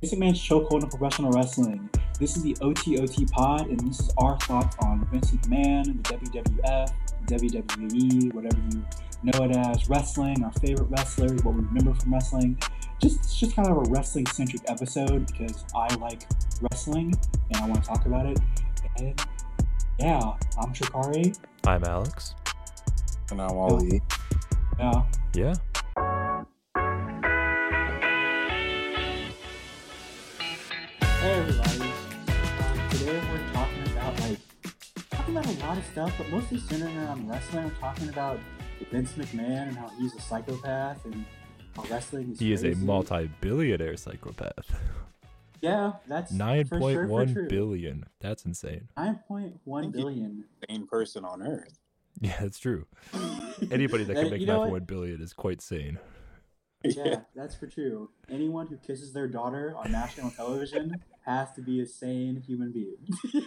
Vince McMahon's chokehold in professional wrestling. This is the OTOT pod, and this is our thoughts on Vince McMahon, and the WWF, WWE, whatever you know it as, wrestling, our favorite wrestlers, what we remember from wrestling. Just it's just kind of a wrestling centric episode because I like wrestling and I want to talk about it. And yeah, I'm Shakari. I'm Alex. And I'm Ali. Yeah. Yeah. A lot of stuff, but mostly centering around wrestling. We're talking about Vince McMahon and how he's a psychopath and how wrestling is He is a multi-billionaire psychopath. Yeah, that's Nine for point sure, for one true. billion. That's insane. Nine point one billion. Thank you. billion. Same person on earth. Yeah, that's true. Anybody that Uh, can make you know nine what? point one billion is quite sane. Yeah, that's for true. Anyone who kisses their daughter on national television has to be a sane human being.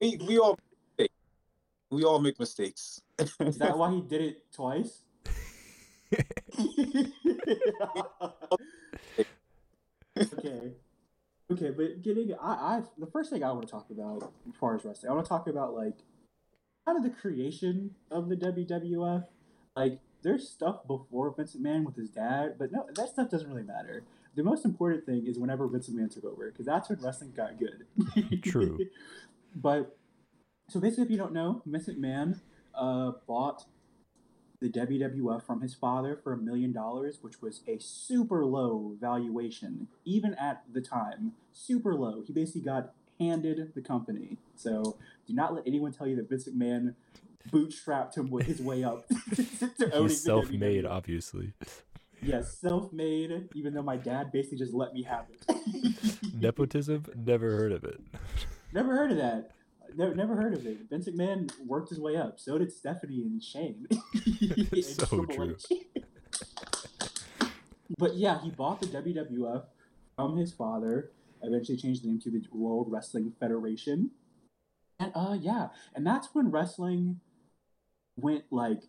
We, we all we all make mistakes. Is that why he did it twice? okay. Okay, but getting I, I the first thing I want to talk about as far as wrestling, I want to talk about like kind of the creation of the WWF. Like there's stuff before Vince McMahon with his dad, but no, that stuff doesn't really matter. The most important thing is whenever Vince McMahon took over, because that's when wrestling got good. True. but so basically, if you don't know, Vince McMahon uh, bought the WWF from his father for a million dollars, which was a super low valuation, even at the time. Super low. He basically got handed the company. So do not let anyone tell you that Vince McMahon bootstrapped him with his way up to owning He's self-made, obviously. Yes, self-made. Even though my dad basically just let me have it. Nepotism? Never heard of it. Never heard of that. Never, never heard of it. Vince McMahon worked his way up. So did Stephanie and Shane. And So true. But yeah, he bought the WWF from his father. Eventually changed the name to the World Wrestling Federation. And uh, yeah, and that's when wrestling went like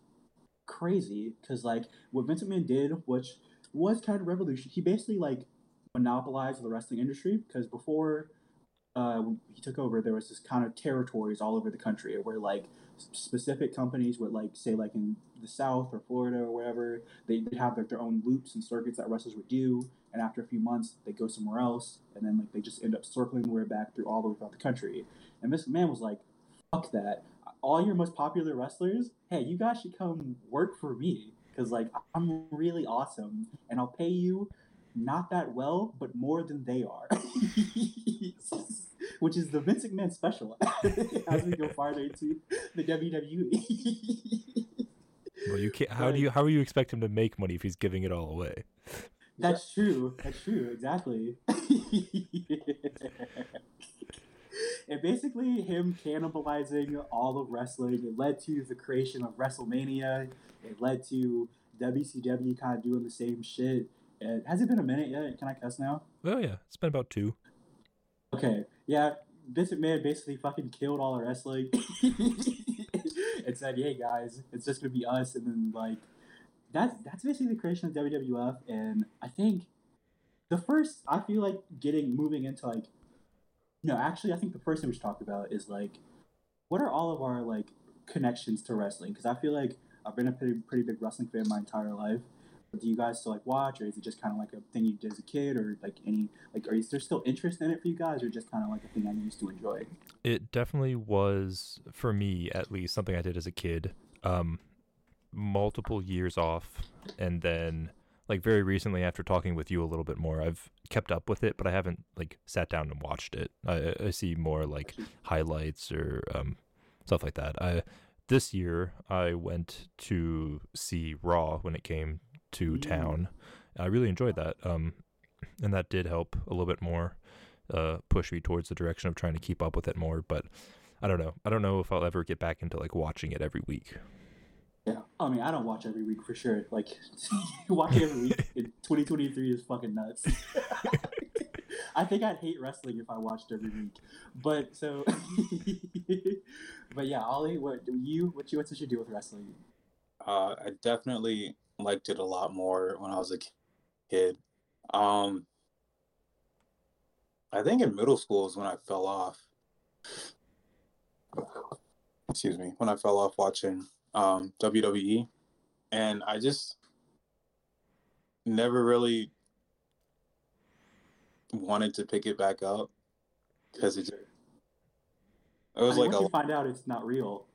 crazy because like what Vince McMahon did, which was kind of revolution. He basically like monopolized the wrestling industry because before uh, he took over, there was this kind of territories all over the country where like specific companies would like say like in the South or Florida or wherever they would have like their own loops and circuits that wrestlers would do, and after a few months they go somewhere else, and then like they just end up circling their way back through all over throughout the country. And Vince man was like, "Fuck that! All your most popular wrestlers, hey, you guys should come work for me because like I'm really awesome, and I'll pay you." Not that well, but more than they are. Which is the Vince McMahon special as we go farther into the WWE. Well, you can't. How do you? How do you expect him to make money if he's giving it all away? That's true. That's true. Exactly. and basically, him cannibalizing all of wrestling, it led to the creation of WrestleMania. It led to WCW kind of doing the same shit. And has it been a minute yet? Can I cuss now? Oh yeah, it's been about two. Okay. Yeah. Vince McMahon basically fucking killed all the wrestling and said, "Hey guys, it's just gonna be us." And then like, that's that's basically the creation of WWF. And I think the first, I feel like getting moving into like, no, actually, I think the first thing we should talk about is like, what are all of our like connections to wrestling? Because I feel like I've been a pretty pretty big wrestling fan my entire life. Do you guys still like watch, or is it just kind of like a thing you did as a kid, or like any like, are you, is there still interest in it for you guys, or just kind of like a thing I used to enjoy? It definitely was for me, at least, something I did as a kid. Um, multiple years off, and then like very recently, after talking with you a little bit more, I've kept up with it, but I haven't like sat down and watched it. I, I see more like highlights or um, stuff like that. I this year I went to see Raw when it came to Mm. town. I really enjoyed that, um, and that did help a little bit more, uh, push me towards the direction of trying to keep up with it more. But I don't know. I don't know if I'll ever get back into like watching it every week. Yeah, I mean, I don't watch every week for sure. Like, watching every week in 2023 is fucking nuts. I think I'd hate wrestling if I watched every week. But so, but yeah, Ollie, what do you what you what's your deal with wrestling? Uh, I definitely liked it a lot more when I was a kid. Um, I think in middle school is when I fell off. Excuse me, when I fell off watching um, WWE, and I just never really wanted to pick it back up because it. Just, it was I mean, like once a you find out it's not real.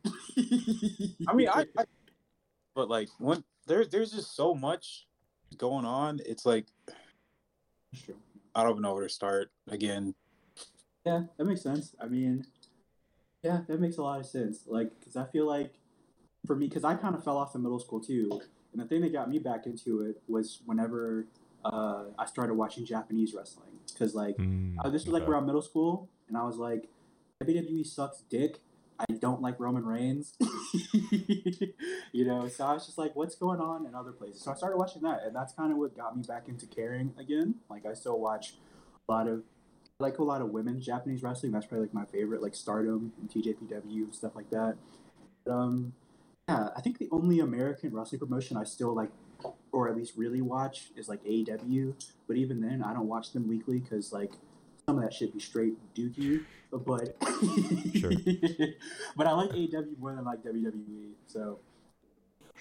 I mean, I, I but like when there's there's just so much going on. It's like I don't even know where to start again. Yeah, that makes sense. I mean, yeah, that makes a lot of sense. Like, because I feel like for me, because I kind of fell off in middle school too, and the thing that got me back into it was whenever uh, I started watching Japanese wrestling. Because like Mm, uh, this was like okay. around middle school, and I was like, WWE sucks dick. I don't like Roman Reigns. you know, so I was just like, what's going on in other places? So I started watching that, and that's kind of what got me back into caring again. Like, I still watch a lot of, like a lot of women's Japanese wrestling. That's probably like my favorite, like Stardom and TJPW, stuff like that. But, um, yeah, I think the only American wrestling promotion I still like, or at least really watch, is like AEW. But even then, I don't watch them weekly because like some of that shit be straight dookie. But Sure. but I like AEW more than I like WWE. So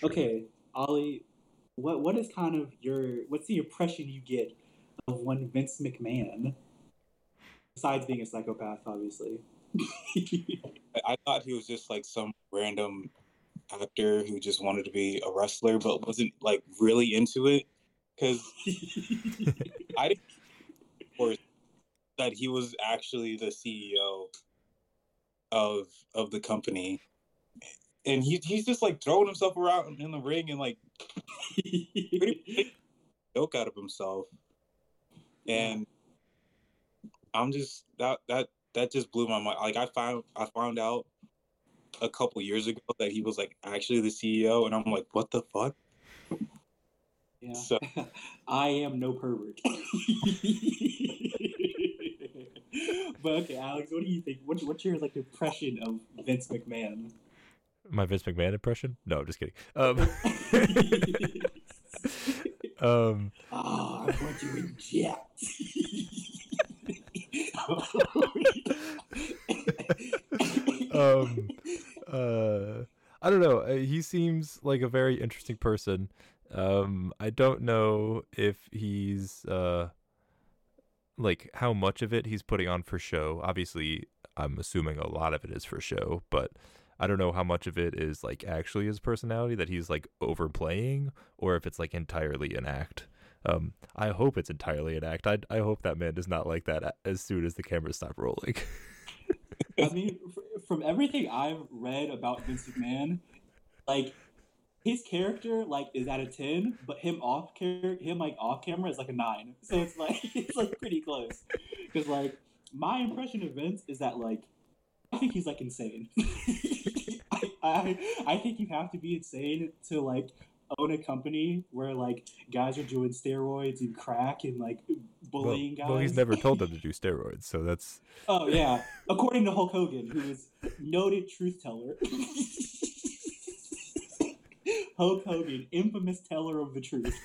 okay, Ollie, what what is kind of your what's the impression you get of one Vince McMahon? Besides being a psychopath, obviously. I, I thought he was just like some random actor who just wanted to be a wrestler, but wasn't like really into it because I didn't or that he was actually the CEO of of the company. And he, he's just like throwing himself around in the ring and like pretty joke out of himself. And I'm just that that that just blew my mind. Like I found I found out a couple years ago that he was like actually the CEO, and I'm like, what the fuck? Yeah. So- I am no pervert. but okay, Alex, what do you think? What's what's your like impression of Vince McMahon? My Vince McMahon impression? No, I'm just kidding. Um, um, Ah, I'm going to inject. um, uh, I don't know. Uh, He seems like a very interesting person. Um, I don't know if he's uh, like how much of it he's putting on for show. Obviously, I'm assuming a lot of it is for show, but I don't know how much of it is like actually his personality that he's like overplaying, or if it's like entirely an act. Um, I hope it's entirely an act. I I hope that man does not like that as soon as the cameras stop rolling. I mean, from everything I've read about Vince McMahon, like his character like is at a ten, but him off character, him like off camera is like a nine. So it's like it's like pretty close. Because like my impression of Vince is that like I think he's like insane. I, I I think you have to be insane to like own a company where like guys are doing steroids and crack and like bullying guys. well, he's never told them to do steroids, so that's Oh yeah, according to Hulk Hogan, who is noted truth teller. Hulk Hogan, infamous teller of the truth.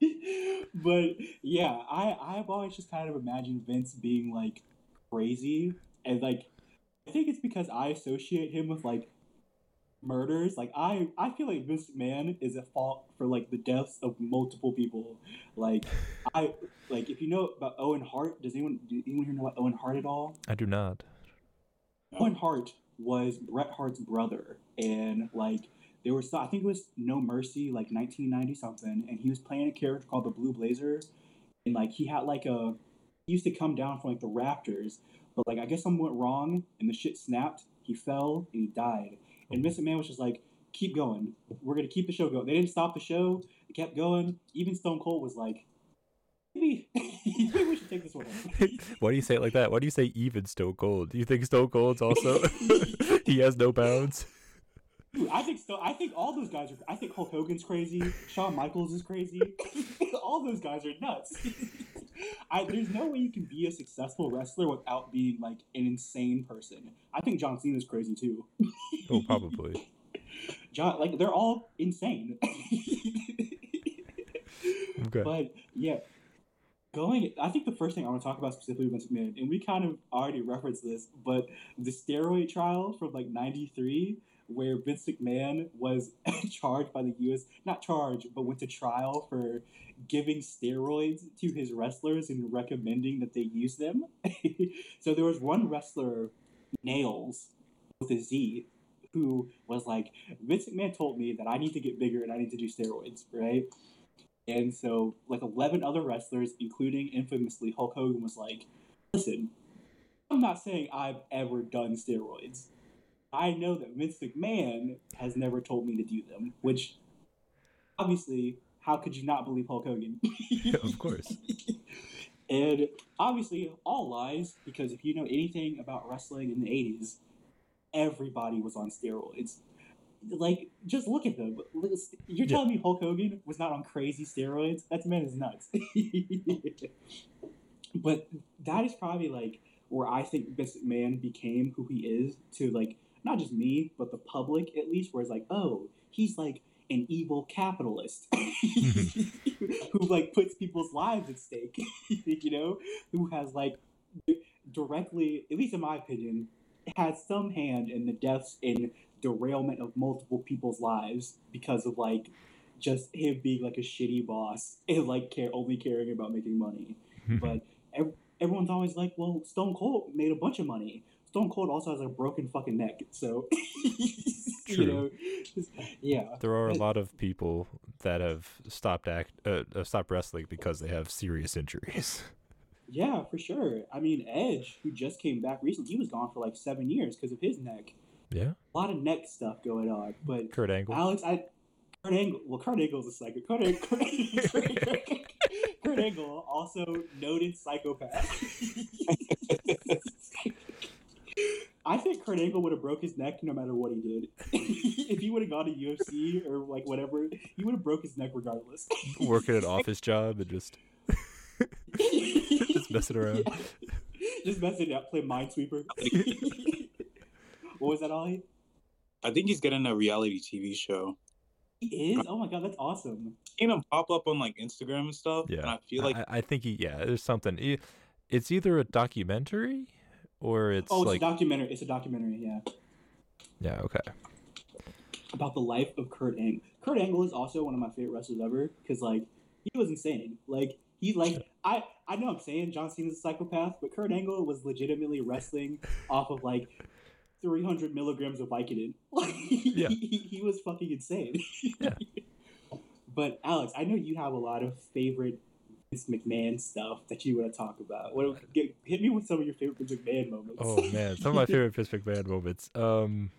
but yeah, I I've always just kind of imagined Vince being like crazy and like I think it's because I associate him with like murders. Like I I feel like Vince McMahon is at fault for like the deaths of multiple people. Like I like if you know about Owen Hart, does anyone do anyone here know about Owen Hart at all? I do not. Owen Hart was Bret Hart's brother, and like there was I think it was No Mercy, like 1990 something, and he was playing a character called the Blue Blazer, and like he had like a he used to come down from like the Raptors, but like I guess something went wrong and the shit snapped. He fell and he died, and Mr. Man was just like, "Keep going, we're gonna keep the show going." They didn't stop the show; they kept going. Even Stone Cold was like, "Maybe, maybe we should take this one." off." Why do you say it like that? Why do you say even Stone Cold? Do you think Stone Cold's also he has no bounds? Dude, I think so. I think all those guys are. I think Hulk Hogan's crazy. Shawn Michaels is crazy. all those guys are nuts. I, there's no way you can be a successful wrestler without being like an insane person. I think John Cena's crazy too. Oh, probably. John, like they're all insane. Okay. But yeah, going i think the first thing i want to talk about specifically with McMahon, and we kind of already referenced this but the steroid trial from like 93 where vince mcmahon was charged by the us not charged but went to trial for giving steroids to his wrestlers and recommending that they use them. So there was one wrestler nails with a z who was like vince mcmahon told me that i need to get bigger and i need to do steroids right and so, like 11 other wrestlers, including infamously Hulk Hogan, was like, listen, I'm not saying I've ever done steroids. I know that Vince McMahon has never told me to do them, which obviously, how could you not believe Hulk Hogan? of course. and obviously, all lies, because if you know anything about wrestling in the 80s, everybody was on steroids like just look at them. You're telling yeah. me Hulk Hogan was not on crazy steroids? That man is nuts. but that is probably like where I think this man became who he is to like not just me but the public at least. Where it's like, oh, he's like an evil capitalist who like puts people's lives at stake. you know, who has like directly, at least in my opinion, had some hand in the deaths and derailment of multiple people's lives because of like just him being like a shitty boss and like care only caring about making money. but ev- everyone's always like, well, Stone Cold made a bunch of money. Stone Cold also has a broken fucking neck, so you know, yeah. There are a lot of people that have stopped act, uh, uh, stopped wrestling because they have serious injuries. Yeah, for sure. I mean, Edge, who just came back recently, he was gone for like seven years because of his neck. Yeah. A lot of neck stuff going on. But Kurt Angle. Alex, I Kurt Angle. Well, Kurt Angle's a psycho. Kurt, Angle, Kurt, Kurt Angle, also noted psychopath. I think Kurt Angle would have broke his neck no matter what he did. if he would have gone to UFC or like whatever, he would have broke his neck regardless. Working an office job and just just messing around. Yeah. Just messing up, play Minesweeper. What was that, Ollie? I think he's getting a reality TV show. He is? Uh, oh my god, that's awesome. Seen him pop up on like Instagram and stuff. Yeah, and I feel like I, I think he. Yeah, there's something. It's either a documentary or it's oh, it's like a documentary. It's a documentary. Yeah. Yeah. Okay. About the life of Kurt Angle. Kurt Angle is also one of my favorite wrestlers ever because like he was insane. Like he like I I know I'm saying John Cena's a psychopath, but Kurt Angle was legitimately wrestling off of like 300 milligrams of Vicodin. Like, yeah. he, he was fucking insane. Yeah. but Alex, I know you have a lot of favorite Vince McMahon stuff that you want to talk about. What, get, hit me with some of your favorite Vince McMahon moments. Oh man, some of my favorite Vince McMahon moments. Um,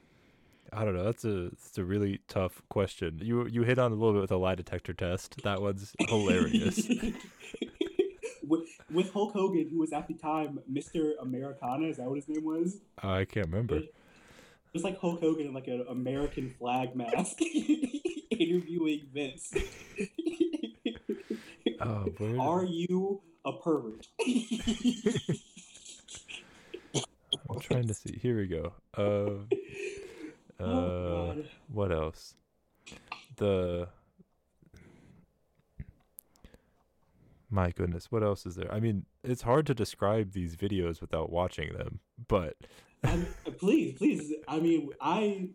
I don't know. That's a that's a really tough question. You you hit on a little bit with a lie detector test. That one's hilarious with, with Hulk Hogan, who was at the time Mr. Americana. Is that what his name was? Uh, I can't remember. It, was like Hulk Hogan in like an American flag mask interviewing Vince. oh, Are you a pervert? I'm trying to see. Here we go. Uh, uh, oh, what else? The my goodness, what else is there? I mean, it's hard to describe these videos without watching them, but please, please. I mean, I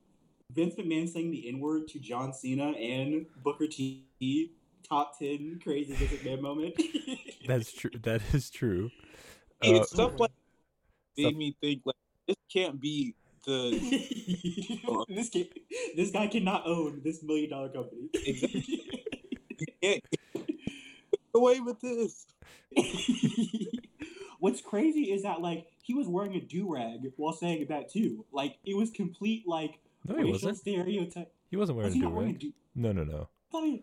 Vince McMahon saying the N word to John Cena and Booker T. Top ten crazy Vince McMahon moment. That's true. That is true. Hey, uh, stuff like made stuff... me think like this can't be the this can, this guy cannot own this million dollar company. Exactly. you can't away with this. What's crazy is that like he was wearing a do rag while saying that too. Like it was complete like no, he wasn't. stereotype. He wasn't wearing was a do rag. Du- no, no, no. but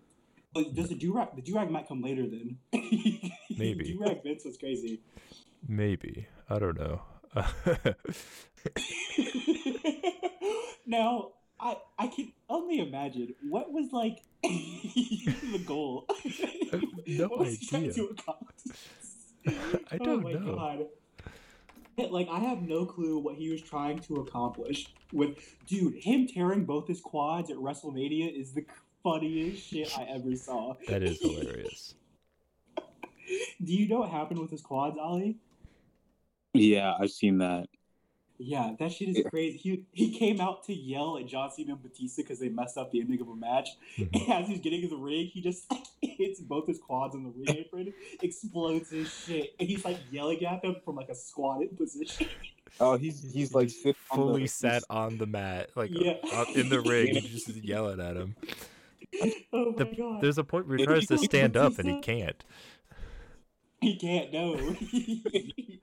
oh, does the do rag? The do rag might come later then. Maybe. do rag Vince was crazy. Maybe I don't know. now I I can only imagine what was like the goal. no idea. I oh don't oh know. God. Like I have no clue what he was trying to accomplish with dude. Him tearing both his quads at WrestleMania is the funniest shit I ever saw. That is hilarious. Do you know what happened with his quads, Ali? Yeah, I've seen that. Yeah, that shit is Yeah. crazy. He he came out to yell at John Cena and Batista because they messed up the ending of a match. Mhm. And as he's getting in the ring, he just hits both his quads in the ring apron, explodes his shit, and he's like yelling at them from like a squatted position. Oh, he's he's like Just sitting on the- fully sat on the mat, like Yeah. uh, in the ring, and just yelling at him. oh my The- god, There's a point where he tries to go stand up and he can't. he can't know. He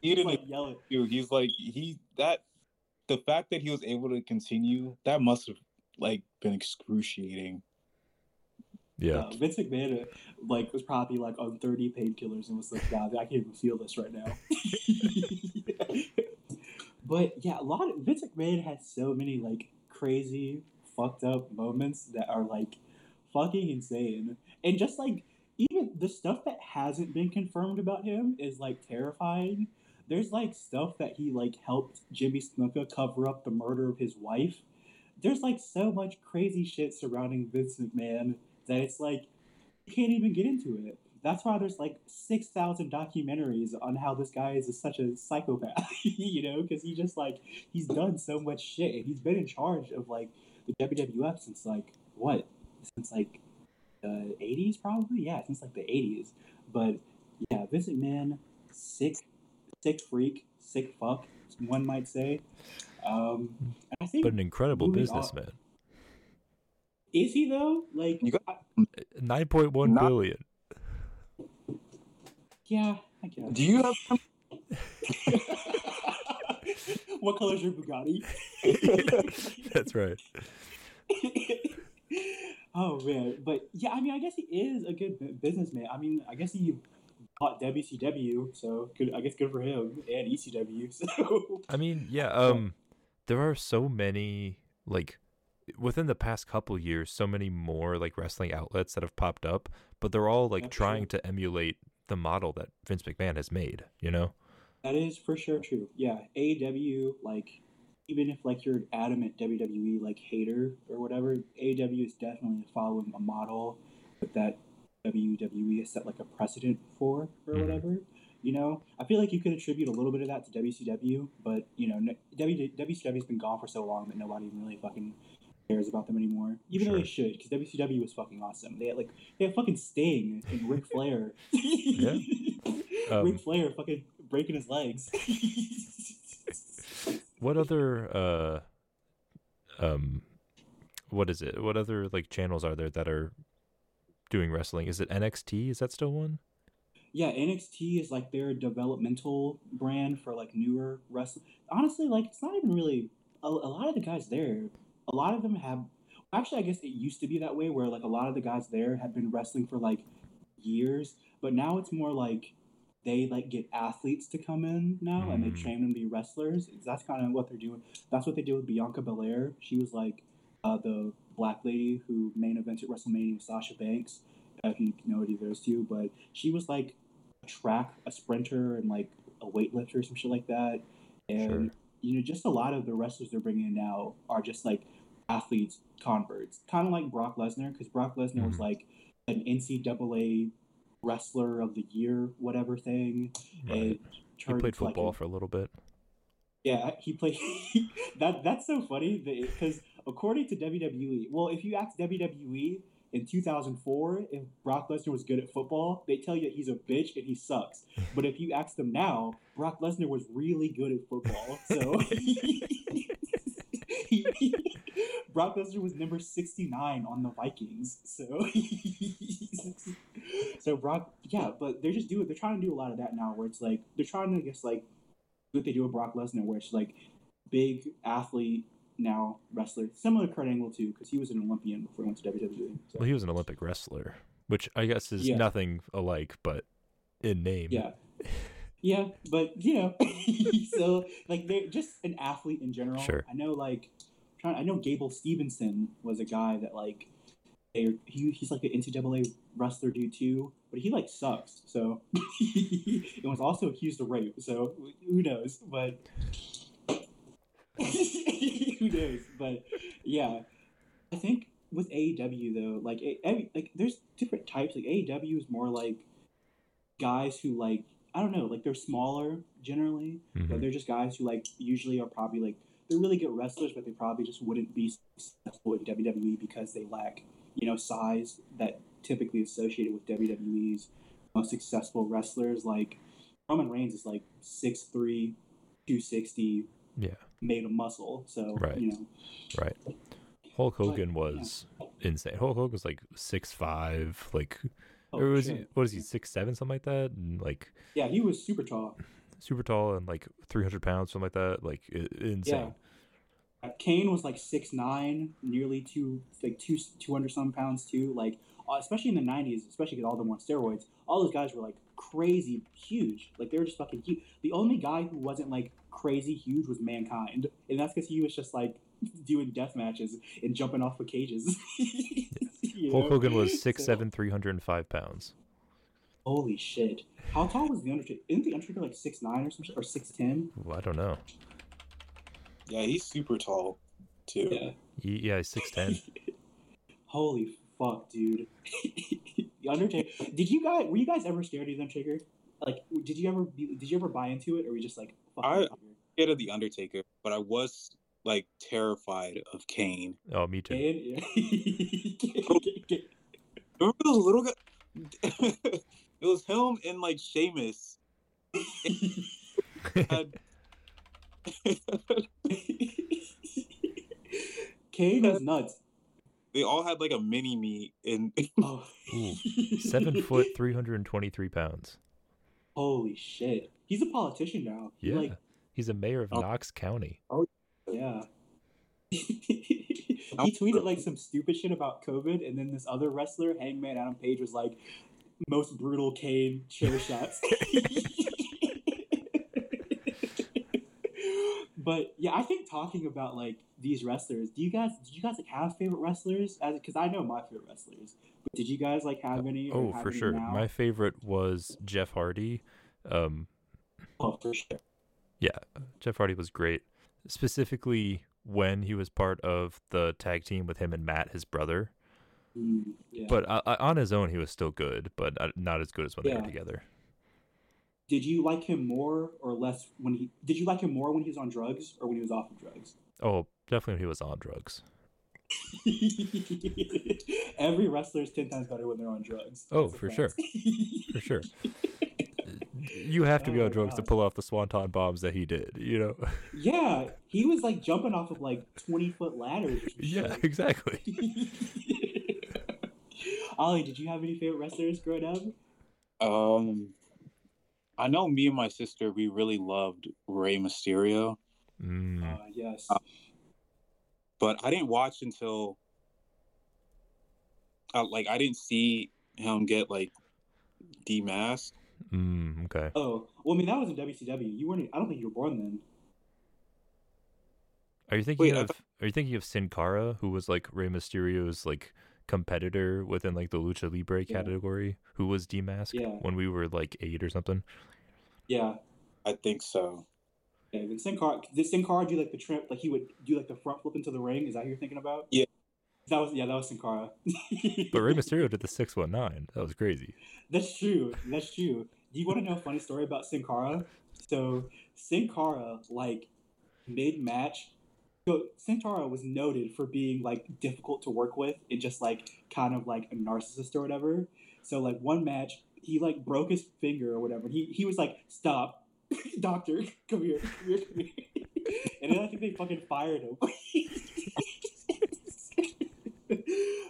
he's didn't- like yelling. Dude, he's like he that the fact that he was able to continue that must have like been excruciating. Yeah. Uh, Vince McMahon, like, was probably like on thirty painkillers and was like, "God, I can't even feel this right now." but yeah, a lot of Vince McMahon has so many like crazy, fucked up moments that are like fucking insane, and just like even the stuff that hasn't been confirmed about him is like terrifying. There's like stuff that he like helped Jimmy Snuka cover up the murder of his wife. There's like so much crazy shit surrounding Vince McMahon that it's like you can't even get into it. That's why there's like six thousand documentaries on how this guy is such a psychopath, you know, because he just like he's done so much shit and he's been in charge of like the WWF since like what since like the eighties probably yeah since like the eighties. But yeah, Vince McMahon, sick, sick freak, sick fuck, one might say. Um, I think But an incredible businessman. is he though? Like, You got- I- Nine point one Not- billion. yeah, I guess. Do you have what color is your Bugatti? That's right. oh man, but yeah, I mean, I guess he is a good bu- businessman. I mean, I guess he bought WCW, so good. I guess good for him and ECW. So I mean, yeah, um there are so many like within the past couple years so many more like wrestling outlets that have popped up, but they're all like That's trying true. to emulate the model that Vince McMahon has made, you know? that is for sure true. Yeah, AEW, like even if like you're an adamant WWE like hater or whatever, AEW is definitely following a model with that WWE has set like a precedent for or Mhm. whatever. You know, I feel like you could attribute a little bit of that to WCW, but you know, n- W- WCW's been gone for so long that nobody really fucking cares about them anymore. Even though they should, because WCW was fucking awesome. They had like they had fucking Sting and Ric Flair. Yeah. Um, Ric Flair fucking breaking his legs. What other uh um what is it? What other like channels are there that are doing wrestling? Is it NXT? Is that still one? yeah, NXT is like their developmental brand for like newer wrestling. Honestly, like it's not even really a, a lot of the guys there. A lot of them have. Actually, I guess it used to be that way where like a lot of the guys there had been wrestling for like years, but now it's more like they like get athletes to come in now and they Mm. train them to be wrestlers. That's kind of what they're doing. That's what they did with Bianca Belair. She was like uh, the black lady who main evented WrestleMania with Sasha Banks. If you know any of those two, but she was like a track, a sprinter, and like a weightlifter, some shit like that. And Sure. you know, just a lot of the wrestlers they're bringing in now are just like athletes, converts, kind of like Brock Lesnar, because Brock Lesnar was Mhm. like an NCAA wrestler of the year, whatever thing. Right. And He played to, like, football for a little bit. yeah, he played. that that's so funny because according to WWE, well, if you ask WWE in 2004 if Brock Lesnar was good at football, they tell you he's a bitch and he sucks. But if you ask them now, Brock Lesnar was really good at football. So Brock Lesnar was number 69 on the Vikings. So so Brock, yeah, but they're just doing. They're trying to do a lot of that now, where it's like they're trying to, I guess, like what they do with Brock Lesnar, where it's like big athlete now wrestler, similar to Kurt Angle too, because he was an Olympian before he went to WWE. So, Well, he was an Olympic wrestler, which I guess is Yeah. nothing alike, but in name. yeah, yeah, but you know, so like they're just an athlete in general. Sure. I know, like, trying. I know Gable Stevenson was a guy that like. They, he, he's like an NCAA wrestler dude too, but he like sucks. So it was also accused of rape. So who knows? But who knows? But yeah, I think with AEW though, like a, like there's different types. Like AEW is more like guys who like I don't know, like they're smaller generally, Mhm. but they're just guys who like usually are probably like they're really good wrestlers, but they probably just wouldn't be successful in WWE because they lack you know size that typically associated with WWE's most successful wrestlers. Like Roman Reigns is like 6'3", 260, Yeah, made of muscle. So Right. you know, right. Hulk But, Hogan was insane. Hulk Hogan was like six five, like oh, or was he what is he six seven something like that, and like yeah, he was super tall. super tall and like three hundred pounds something like that, like insane. Uh, Kane was like six nine, nearly two like two two hundred some pounds too. Like uh, especially in the nineties, especially because all them on steroids. All those guys were like crazy huge. Like they were just fucking huge. The only guy who wasn't like crazy huge was Mankind, and that's because he was just like doing death matches and jumping off of cages. You Hulk? Hogan was six So- seven, three hundred and five pounds. Holy shit! How tall was the Undertaker? Isn't the Undertaker like six nine or something, or six ten? Ooh, I don't know. Yeah, he's super tall too. Yeah. He, yeah, he's six ten. Holy fuck, dude! the Undertaker. Did you guys? Were you guys ever scared of the Undertaker? Like, did you ever? Be, did you ever buy into it, or were you just like, fuck I- Undertaker? Scared of the Undertaker, but I was like terrified of Kane. Oh, me too. And, yeah. Remember those little guys? it was him and like Sheamus. Kane was nuts. they all had like a mini me and Oh. Ooh, Seven foot, three hundred and twenty three pounds. Holy shit! He's a politician now. Yeah, Like, he's a mayor of Oh. Knox County. Oh yeah. he oh. tweeted like some stupid shit about COVID, and then this other wrestler, Hangman Adam Page, was like, "Most brutal Kane chair shots." but yeah, I think talking about like these wrestlers, do you guys did you guys like have favorite wrestlers? Because I know my favorite wrestlers, but did you guys like have any? Oh, have for any sure. now? My favorite was Jeff Hardy. Um, oh, for sure. Yeah, Jeff Hardy was great, specifically when he was part of the tag team with him and Matt, his brother. Mm, yeah. But uh, uh, on his own, he was still good, but not as good as when they were together. did you like him more or less when he? Did you like him more when he was on drugs or when he was off of drugs? Oh, definitely when he was on drugs. Every wrestler is ten times better when they're on drugs. Oh, for fact. sure. For sure. You have to be Oh on my drugs to pull off the swanton bombs that he did, you know? yeah, he was like jumping off of like twenty foot ladders. Yeah, shit. exactly. Ollie, did you have any favorite wrestlers growing up? um I know me and my sister we really loved Rey Mysterio, Mm, Uh, yes. But I didn't watch until uh, like I didn't see him get like demasked. mm, okay. oh, well, I mean that was in WCW. You weren't. I don't think you were born then. Are you thinking Wait, I of Are you thinking of Sin Cara, who was like Rey Mysterio's like competitor within like the lucha libre Yeah. category, who was demasked Yeah. when we were like eight or something? Yeah. I think so. Yeah, did Sin Cara, did Sin Cara do like the trimp, like he would do like the front flip into the ring? Is that who you're thinking about? Yeah. That was yeah, that was Sin Cara. But Rey Mysterio did the six one nine. That was crazy. That's true. That's true. Do you want to know a funny story about Sin Cara? So Sin Cara, like mid match, so Sin Cara was noted for being like difficult to work with and just like kind of like a narcissist or whatever. So like one match, he like broke his finger or whatever. He he was like, "Stop, doctor, come here, come here, come here." and then I think they fucking fired him.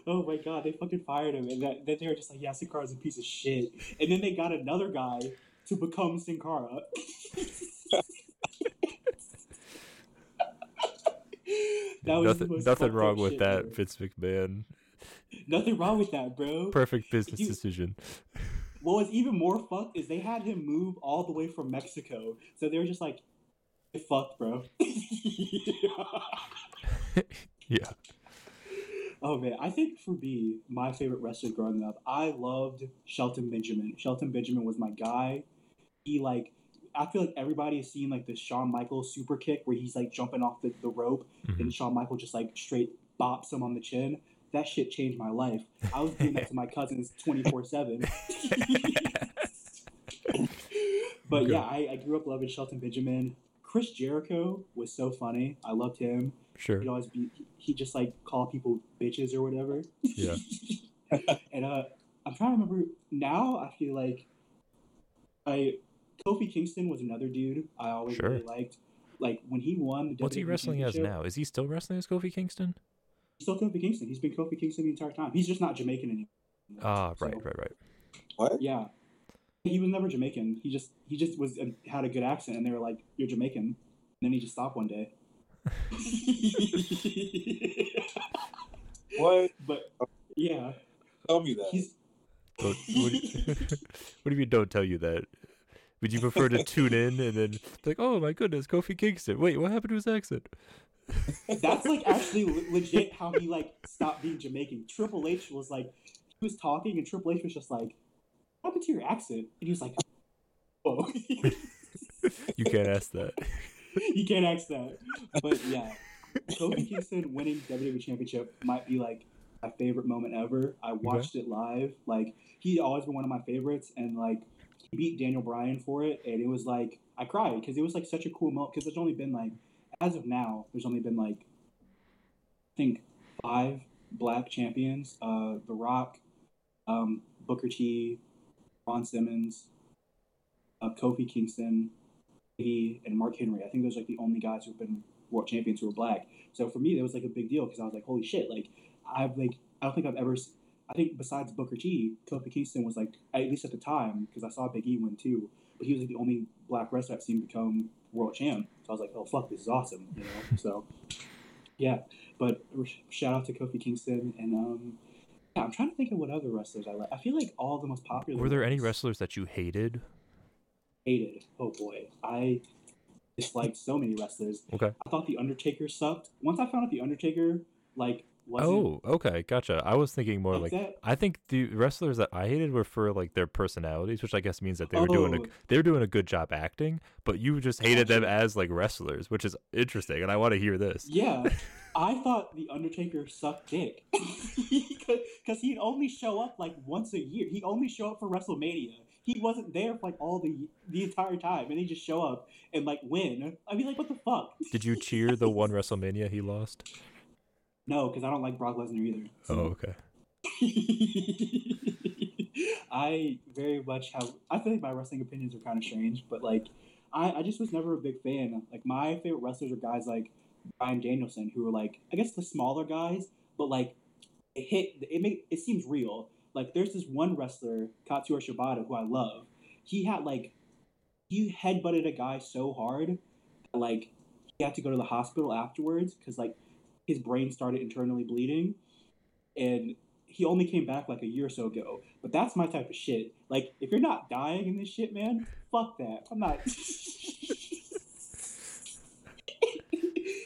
oh my god, they fucking fired him, and that, then they were just like, "Yeah, Sin Cara's a piece of shit." And then they got another guy to become Sin Cara. that was the nothing most nothing wrong up with shit that, ever. Vince McMahon. Nothing wrong with that, bro. Perfect business You- decision. What was even more fucked is they had him move all the way from Mexico, so they were just like, "Get fucked, bro." Yeah. Oh man, I think for me, my favorite wrestler growing up, I loved Shelton Benjamin. Shelton Benjamin was my guy. He like, I feel like everybody has seen like the Shawn Michaels super kick where he's like jumping off the, the rope Mhm. and Shawn Michaels just like straight bops him on the chin. That shit changed my life. I was doing that to my cousins twenty four seven. But yeah, I, I grew up loving Shelton Benjamin. Chris Jericho was so funny. I loved him. Sure. He'd always be he just like call people bitches or whatever. Yeah. and uh, I'm trying to remember now. I feel like I Kofi Kingston was another dude I always Sure. really liked. Like when he won the What's he wrestling as now? Is he still wrestling as Kofi Kingston? He's still Kofi Kingston. He's been Kofi Kingston the entire time. He's just not Jamaican anymore. Ah, So, right, right, right. What? Yeah, he was never Jamaican. He just he just was had a good accent, and they were like, "You're Jamaican." And then he just stopped one day. What? but yeah, Tell me that. he's Don't, what, do you, what do you mean? Don't tell you that. Would you prefer to tune in and then like, oh my goodness, Kofi Kingston? Wait, what happened to his accent? That's like actually le- legit how he like stopped being Jamaican. Triple H was like he was talking and Triple H was just like, "What happened to your accent?" And he was like, "Oh, You can't ask that. you can't ask that." But yeah, Kofi Kingston winning WWE Championship might be like my favorite moment ever. I watched it live. Like he always been one of my favorites, and like he beat Daniel Bryan for it, and it was like I cried because it was like such a cool moment. Because there's only been like as of now, there's only been like I think five black champions: uh, The Rock, um, Booker T, Ron Simmons, uh, Kofi Kingston, Biggie, and Mark Henry. I think those are like the only guys who've been world champions who are black. So for me, that was like a big deal because I was like, holy shit! Like I've like I don't think I've ever. I think besides Booker T, Kofi Kingston was like at least at the time because I saw Big E win too. But he was like the only black wrestler I've seen become world champ. I was like, oh fuck, this is awesome, you know. So yeah, but shout out to Kofi Kingston and um. Yeah, I'm trying to think of what other wrestlers I like. I feel like all the most popular. Were there any wrestlers that you hated? hated. Oh boy, I disliked so many wrestlers. Okay. I thought the Undertaker sucked. Once I found out the Undertaker like Oh, okay, gotcha. I was thinking more like. I think the wrestlers that I hated were for like their personalities, which I guess means that they were doing Oh. a they were doing a good job acting, but you just hated them as like wrestlers, which is interesting, and I want to hear this. Yeah, I thought the Undertaker sucked dick because he'd only show up like once a year. He'd only show up for WrestleMania. He wasn't there for like all the the entire time, and he just show up and like win. I mean, like what the fuck? Did you cheer the one WrestleMania he lost? No, because I don't like Brock Lesnar either. Oh, okay. I very much have. I feel like my wrestling opinions are kind of strange, but like, I, I just was never a big fan. Like my favorite wrestlers are guys like Bryan Danielson, who are like I guess the smaller guys, but like it hit. It make it seems real. Like there's this one wrestler, Katsuyori Shibata, who I love. He had like he headbutted a guy so hard, that, like he had to go to the hospital afterwards because like his brain started internally bleeding, and he only came back like a year or so ago. But that's my type of shit. Like, if you're not dying in this shit, man, fuck that. I'm not.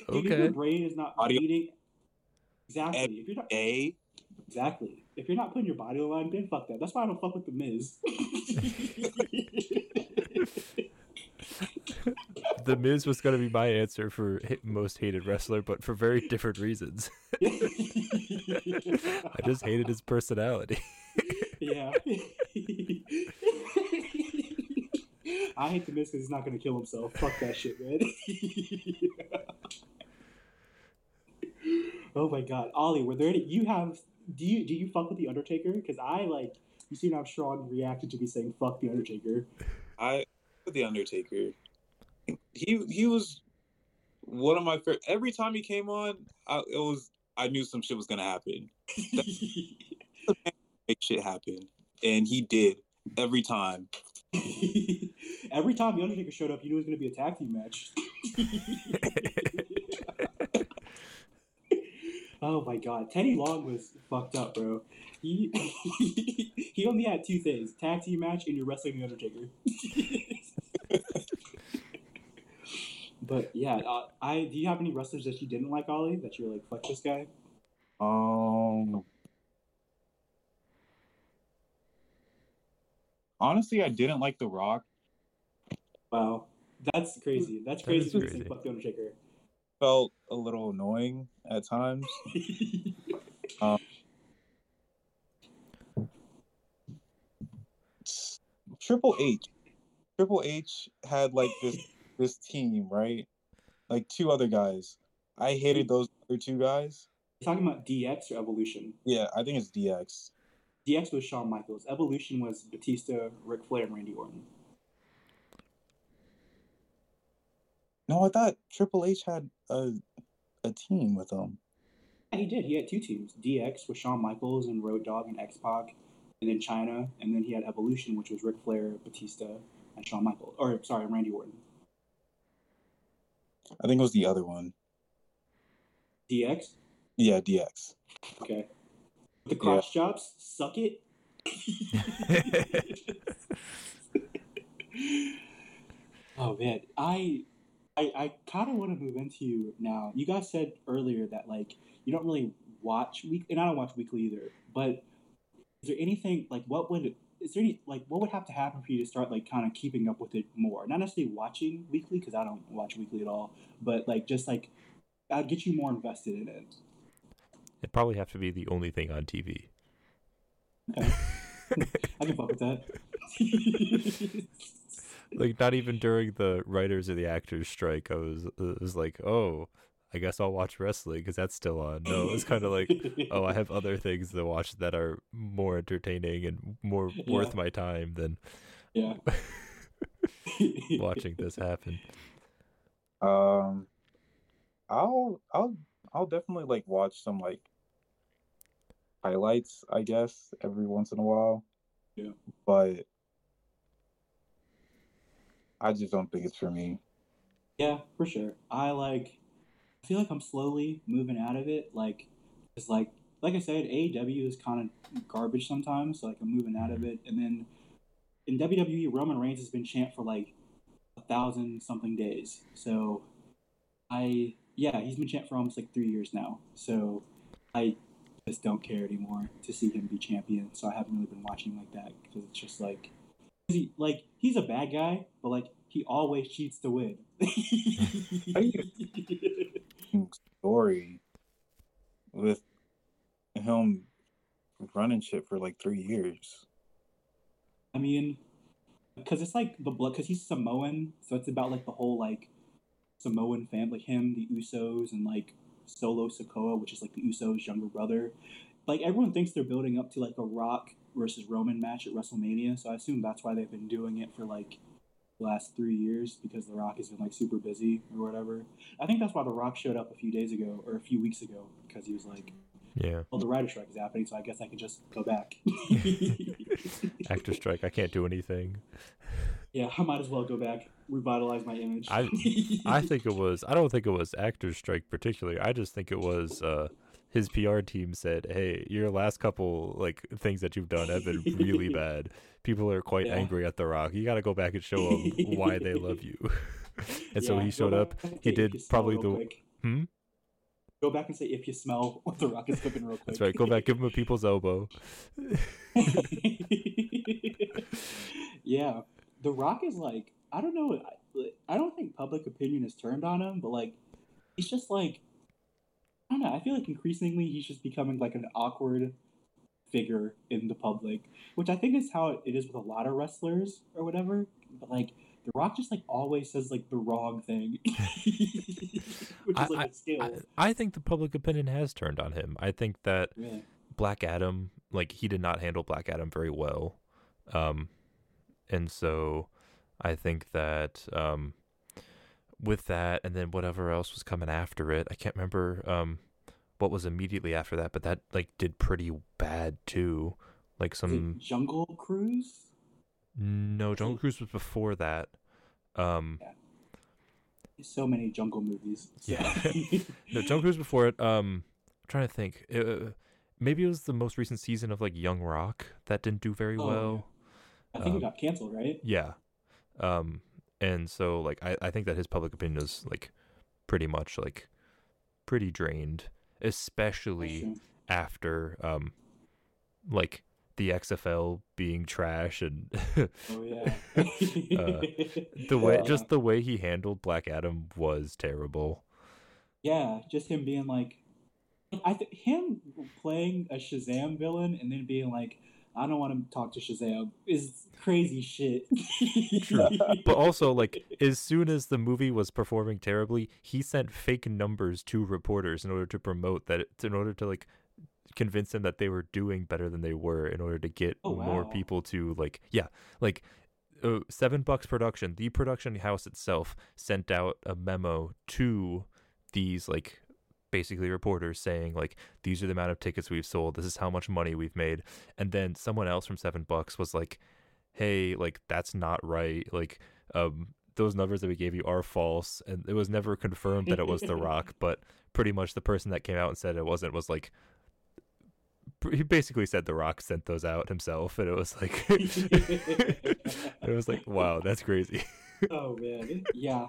Dude, If Okay. your brain is not Audio- bleeding, exactly. If you're not A. exactly, if you're not putting your body on the line, then fuck that. That's why I don't fuck with the Miz. The Miz was gonna be my answer for most hated wrestler, but for very different reasons. I just hated his personality. yeah. I hate the Miz because he's not gonna kill himself. Fuck that shit, man. oh my god, Ollie, were there any? You have? Do you do you fuck with the Undertaker? Because I like. You seem how have strong reaction to me saying "fuck the Undertaker." I the Undertaker. He he was one of my favorite. Every time he came on, I, it was I knew some shit was gonna happen. Make shit happen, and he did every time. Every time the Undertaker showed up, you knew it was gonna be a tag team match. oh my god, Teddy Long was fucked up, bro. He he only had two things: tag team match and you're wrestling the Undertaker. But yeah, uh, I do you have any wrestlers that you didn't like, Ollie? That you're like, fuck this guy. Um. Honestly, I didn't like The Rock. Wow, that's crazy. That's That crazy is crazy. fuck the Undertaker. Felt a little annoying at times. Triple H. Triple H had like this this team, right? Like two other guys. I hated those other two guys. You talking about DX or Evolution? Yeah, I think it's DX. DX was Shawn Michaels. Evolution was Batista, Ric Flair, and Randy Orton. No, I thought Triple H had a a team with him. Yeah, he did. He had two teams. DX with Shawn Michaels and Road Dogg and X Pac, and then Chyna, and then he had Evolution, which was Ric Flair, Batista, and Shawn Michaels. Or sorry, Randy Orton. I think it was the other one. DX. Yeah, DX. Okay. The cross chops, suck it. oh man, I I, I kind of want to move into you now. You guys said earlier that like you don't really watch week, and I don't watch weekly either. But is there anything like what would is there any like what would have to happen for you to start like kind of keeping up with it more? Not necessarily watching weekly because I don't watch weekly at all, but like just like I'd get you more invested in it. It'd probably have to be the only thing on TV. Okay. I can fuck with that. like not even during the writers or the actors strike, I was it was like, oh, I guess I'll watch wrestling because that's still on. No, it's kind of like, oh, I have other things to watch that are more entertaining and more Yeah. worth my time than yeah. watching this happen. Um, I'll I'll I'll definitely like watch some like highlights, I guess, every once in a while. Yeah. But I just don't think it's for me. Yeah, for sure. I like. I feel like I'm slowly moving out of it. Like, it's like, like I said, AEW is kind of garbage sometimes. So like, I'm moving out of mm-hmm. it. And then in WWE, Roman Reigns has been champ for like a thousand something days. So I, yeah, he's been champ for almost like three years now. So I just don't care anymore to see him be champion. So I haven't really been watching like that because it's just like, he, like he's a bad guy, but like he always cheats to win. Story with him running shit for like three years. I mean, because it's like the blood, because he's Samoan, so it's about like the whole like Samoan family, him, the Usos, and like Solo Sikoa, which is like the Usos' younger brother. Like everyone thinks they're building up to like a Rock versus Roman match at WrestleMania, so I assume that's why they've been doing it for like last three years because The Rock has been like super busy or whatever. I think that's why The Rock showed up a few days ago or a few weeks ago because he was like, Yeah, well, the writer strike is happening, so I guess I can just go back. actor strike. I can't do anything. Yeah, I might as well go back, revitalize my image. I I think it was. I don't think it was actors strike particularly. I just think it was. uh his PR team said, "Hey, your last couple like things that you've done have been really bad. People are quite Yeah. angry at The Rock. You got to go back and show them why they love you." and so he showed up. He did probably the- quick. Hmm? Go back and say if you smell what the rock is cooking real quick. That's right. Go back, give him a people's elbow. yeah, the Rock is like I don't know. I, I don't think public opinion has turned on him, but like he's just like I don't know. I feel like increasingly he's just becoming like an awkward figure in the public, which I think is how it is with a lot of wrestlers or whatever. But like the Rock just like always says like the wrong thing, which is like a skill. I, I think the public opinion has turned on him. I think that. Black Adam, like he did not handle Black Adam very well. Um and so I think that um with that and then whatever else was coming after it, I can't remember um what was immediately after that, but that like did pretty bad too. Like some it Jungle Cruise? no, Jungle Cruise was before that. Um So many jungle movies. so- Yeah. No, Jungle Cruise before it. Um, I'm trying to think. Uh, maybe it was the most recent season of like Young Rock that didn't do very Oh, well. I think Um, it got canceled, right? Yeah. Um, and so like I I think that his public opinion is like pretty much like pretty drained, especially after um like the XFL being trash and Oh yeah. Uh, the way Yeah. just the way he handled Black Adam was terrible. yeah, just him being like, I th- him playing a Shazam villain and then being like, I don't want to talk to Shazam. Is crazy shit. True. but also, like, as soon as the movie was performing terribly, he sent fake numbers to reporters in order to promote that, in order to like convince them that they were doing better than they were, in order to get Oh, more people to like, yeah, like. Uh, seven bucks production. The production house itself sent out a memo to these like basically reporters saying like these are the amount of tickets we've sold. This is how much money we've made. And then someone else from seven bucks was like, hey, like that's not right. Like, um, those numbers that we gave you are false, and it was never confirmed that it was The Rock. But pretty much the person that came out and said it wasn't was like, he basically said The Rock sent those out himself, and it was like, it was like, wow, that's crazy. oh man, yeah.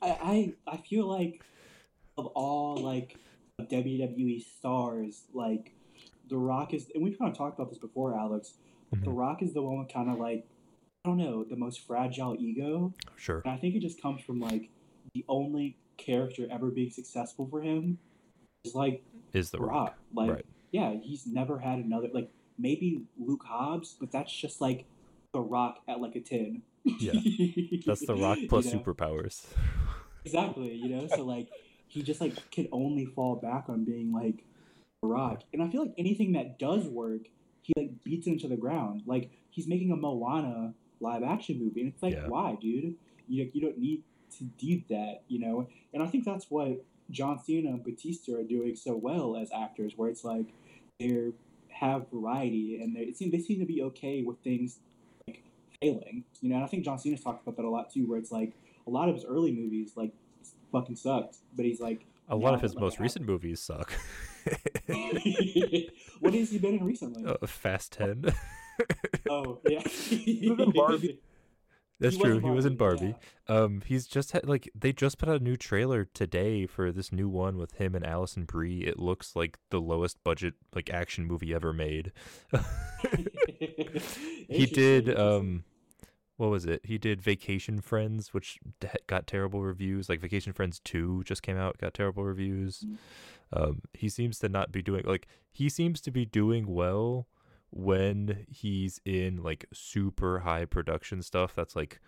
I, I I feel like of all like WWE stars, like The Rock is, and we've kind of talked about this before, Alex. The Mhm. Rock is the one with kind of like I don't know the most fragile ego, Sure. and I think it just comes from like the only character ever being successful for him is like Is The The Rock. Rock. Like, Right. yeah, he's never had another like maybe Luke Hobbs, but that's just like The Rock at like a ten. Yeah. That's The Rock plus You know? superpowers. Exactly, you know. So like, he just like can only fall back on being like The Rock, and I feel like anything that does work, he like beats it into the ground. Like he's making a Moana live action movie, and it's like, Yeah. why, dude? You you don't need to do that, you know. And I think that's what John Cena and Batista are doing so well as actors, where it's like they have variety and they seem they seem to be okay with things like failing, you know. And I think John Cena's talked about that a lot too, where it's like a lot of his early movies like fucking sucked, but he's like A lot of his most I- recent movies suck. what has he been in recently? uh, Fast 10. oh yeah, was in Barbie. That's He true. in he was in Barbie, Barbie. Um, he's just had like they just put out a new trailer today for this new one with him and Alison Brie. It looks like the lowest budget like action movie ever made. he did um, what was it? He did Vacation Friends, which got terrible reviews. Like Vacation Friends Two just came out, got terrible reviews. Mm. Um, he seems to not be doing like he seems to be doing well when he's in like super high production stuff that's like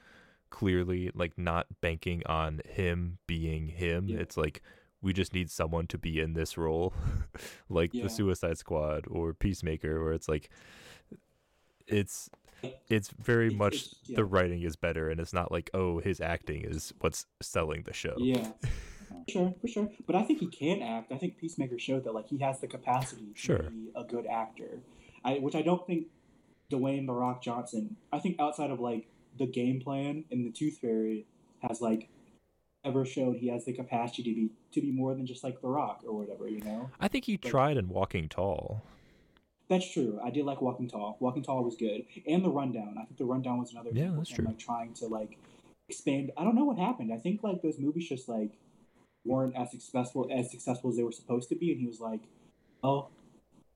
clearly like not banking on him being him Yeah. it's like we just need someone to be in this role like Yeah. the suicide squad or peacemaker where it's like it's it's very It's- much it's- yeah. the writing is better and it's not like oh his acting is what's selling the show Yeah. For sure, for sure. But I think he can act. I think Peacemaker showed that like he has the capacity to Sure. be a good actor. I which I don't think Dwayne the Rock Johnson. I think outside of like the game plan and the Tooth Fairy has like ever showed he has the capacity to be to be more than just like the Rock or whatever. You know. i think he Like- tried in walking tall That's true. I did like Walking Tall. Walking Tall was good, and the Rundown. I think the Rundown was another. Yeah, that's true. Like trying to like expand. I don't know what happened. I think like those movies just like weren't as successful as successful as they were supposed to be, and he was like, "Oh,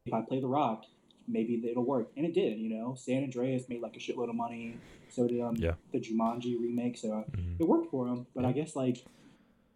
if I play The Rock, maybe it'll work," and it did. You know, San Andreas made like a shitload of money. So did um Yeah. the Jumanji remake. So Mhm. it worked for him. But Yeah. I guess like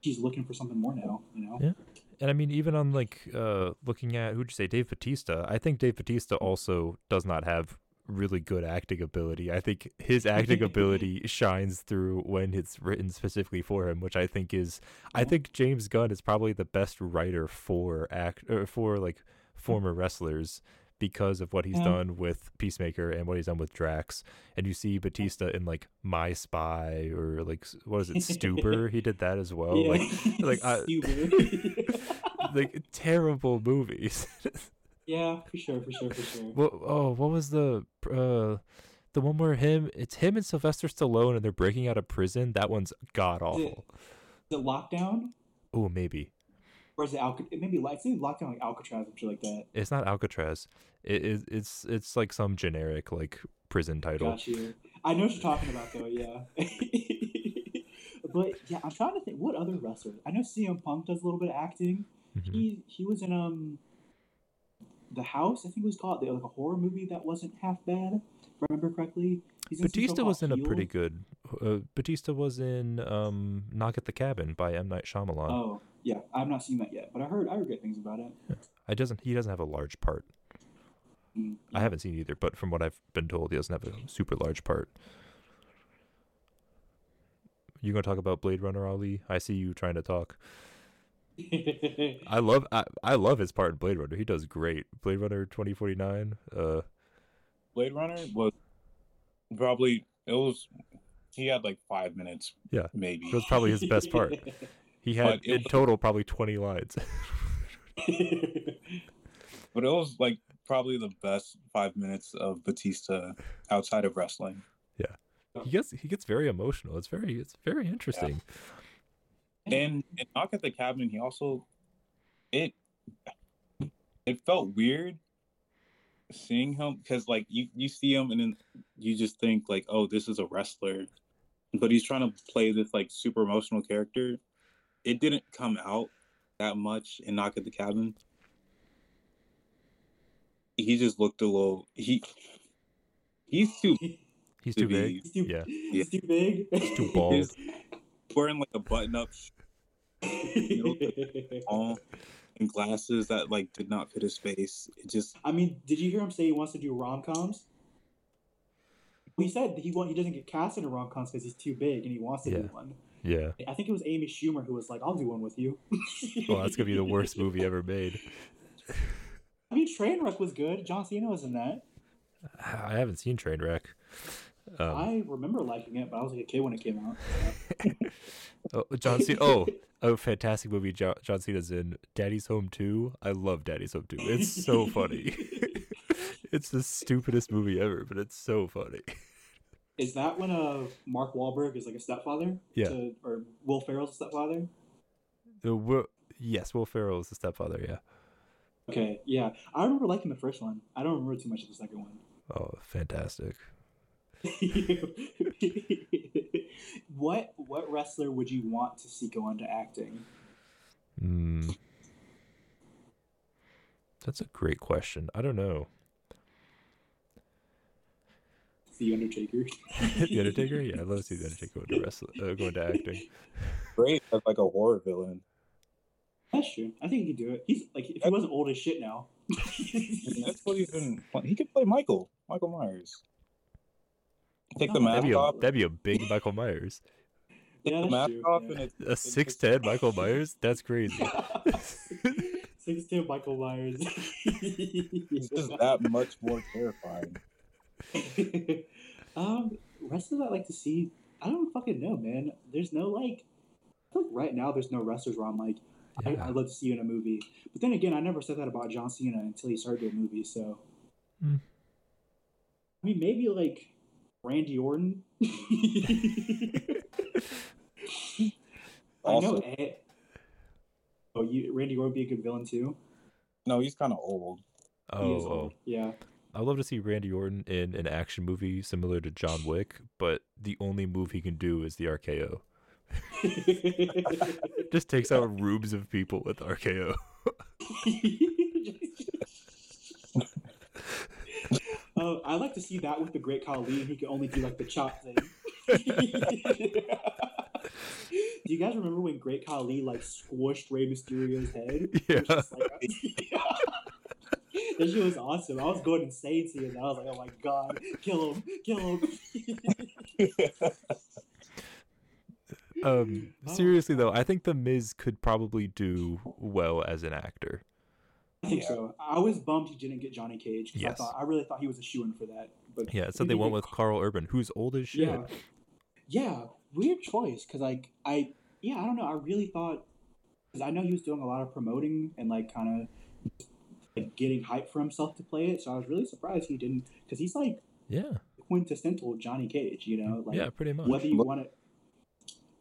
he's looking for something more now. You know. Yeah. And I mean, even on like uh, looking at who'd you say, Dave Batista? I think Dave Batista mm-hmm. also does not have really good acting ability. I think his acting ability shines through when it's written specifically for him, which I think is, I think James Gunn is probably the best writer for act or for like former wrestlers because of what he's Yeah. done with Peacemaker and what he's done with Drax. And you see Batista in like My Spy or like what is it, Stuber? he did that as well. yeah. Like like, I-. like terrible movies. yeah, for sure, for sure, for sure. what oh, what was the uh the one where him it's him and Sylvester Stallone and they're breaking out of prison? That one's god awful. It Lockdown? Oh, maybe. Or is it Alcatraz? It may be like, it's either Lockdown like Alcatraz or shit like that. It's not Alcatraz. It is it's it's like some generic like prison title. Got you. I know what you're talking about though, yeah. but yeah, I'm trying to think what other wrestlers. I know CM Punk does a little bit of acting. Mhm. He he was in um the house, I think it was called like a horror movie that wasn't half bad. If I remember correctly. He's in some show Batista was in a pretty good uh, Batista was in um Knock at the Cabin by M Night Shyamalan. Oh yeah, I've not seen that yet, but I heard I heard great things about it. I doesn't he doesn't have a large part. Mm. I haven't seen either, but from what I've been told, he doesn't have a super large part. You gonna talk about Blade Runner, Ali? I see you trying to talk. I love I, I love his part in Blade Runner. He does great. Blade Runner twenty forty nine. Uh, Blade Runner was probably it was he had like five minutes. Yeah. maybe. it was probably his best part. He had in was- total probably twenty lines. But it was like probably the best five minutes of Batista outside of wrestling. He gets he gets very emotional. It's very it's very interesting. And and knock at the cabin, he also it it felt weird seeing him because like you you see him and then you just think like oh this is a wrestler but he's trying to play this like super emotional character it didn't come out that much in knock at the cabin he just looked a little he he's too He's To too big. He's too, Yeah. he's too big. He's too bald. he's wearing like a button up all and glasses that like did not fit his face it just I mean, did you hear him say he wants to do rom coms? He said he want, he doesn't get cast in rom coms because he's too big and he wants to Yeah. do one. Yeah. I think it was Amy Schumer who was like, "I'll do one with you." Well, that's gonna be the worst movie ever made. I mean, Trainwreck was good. John Cena was in that. I haven't seen Trainwreck. Um, I remember liking it, but I was like a kid when it came out. oh, John Cena. Oh, a fantastic movie. Jo- John Cena's in Daddy's Home 2. I love Daddy's Home 2. It's so funny. it's the stupidest movie ever, but it's so funny. Is that when uh Mark Wahlberg is like a stepfather? Yeah. To, or Will Ferrell's a stepfather? The Will, yes, Will Ferrell is the stepfather. Yeah. Okay, yeah. I remember liking the first one. I don't remember too much of the second one. Oh, fantastic. what what wrestler would you want to see go into acting? Mm. That's a great question. I don't know. The Undertaker. the Undertaker? Yeah, I'd love to see the Undertaker go into wrestling, uh, go into acting. great as like a horror villain That's true. I think he could do it. He's like if he wasn't old as shit now. That's what he's been. He could play Michael, Michael Myers. Take the Oh, mask That'd be a off. that'd be a big Michael Myers. Take Yeah, the mask true, off, yeah. and it's A six ten Michael Myers? That's crazy. six ten Michael Myers. it's just that much more terrifying. um, wrestlers I like to see. I don't fucking know, man. There's no like. I feel like right now there's no wrestlers where I'm like, I, Yeah. I'd love to see you in a movie. But then again, I never said that about John Cena until he started doing movies. So, Hmm. I mean, maybe like Randy Orton. I know. Also- Ed- oh, you Randy Orton would be a good villain too. No, he's kind of old. Oh, He is oh. old. yeah. I'd love to see Randy Orton in an action movie similar to John Wick, but the only move he can do is the RKO. Just takes out rooms of people with RKO. Oh, I like to see that with the Great Khali. And he can only do like the chop thing. do you guys remember when Great Khali like squished Rey Mysterio's head? Yeah. just like- that shit was awesome. I was going insane seeing that. I was like, oh my god, kill him, kill him. Um, Oh. seriously though, I think the Miz could probably do well as an actor. I think Yeah. so. I was bummed he didn't get Johnny Cage. 'cause Yes. I thought I really thought he was a shoe in for that. But Yeah, I so they went with Karl Urban, who's old as shit. Yeah, yeah, weird choice because like I yeah I don't know I really thought because I know he was doing a lot of promoting and like kind of like getting hype for himself to play it, so I was really surprised he didn't because he's like Yeah, quintessential Johnny Cage, you know, like yeah, pretty much. whether you Look- want to.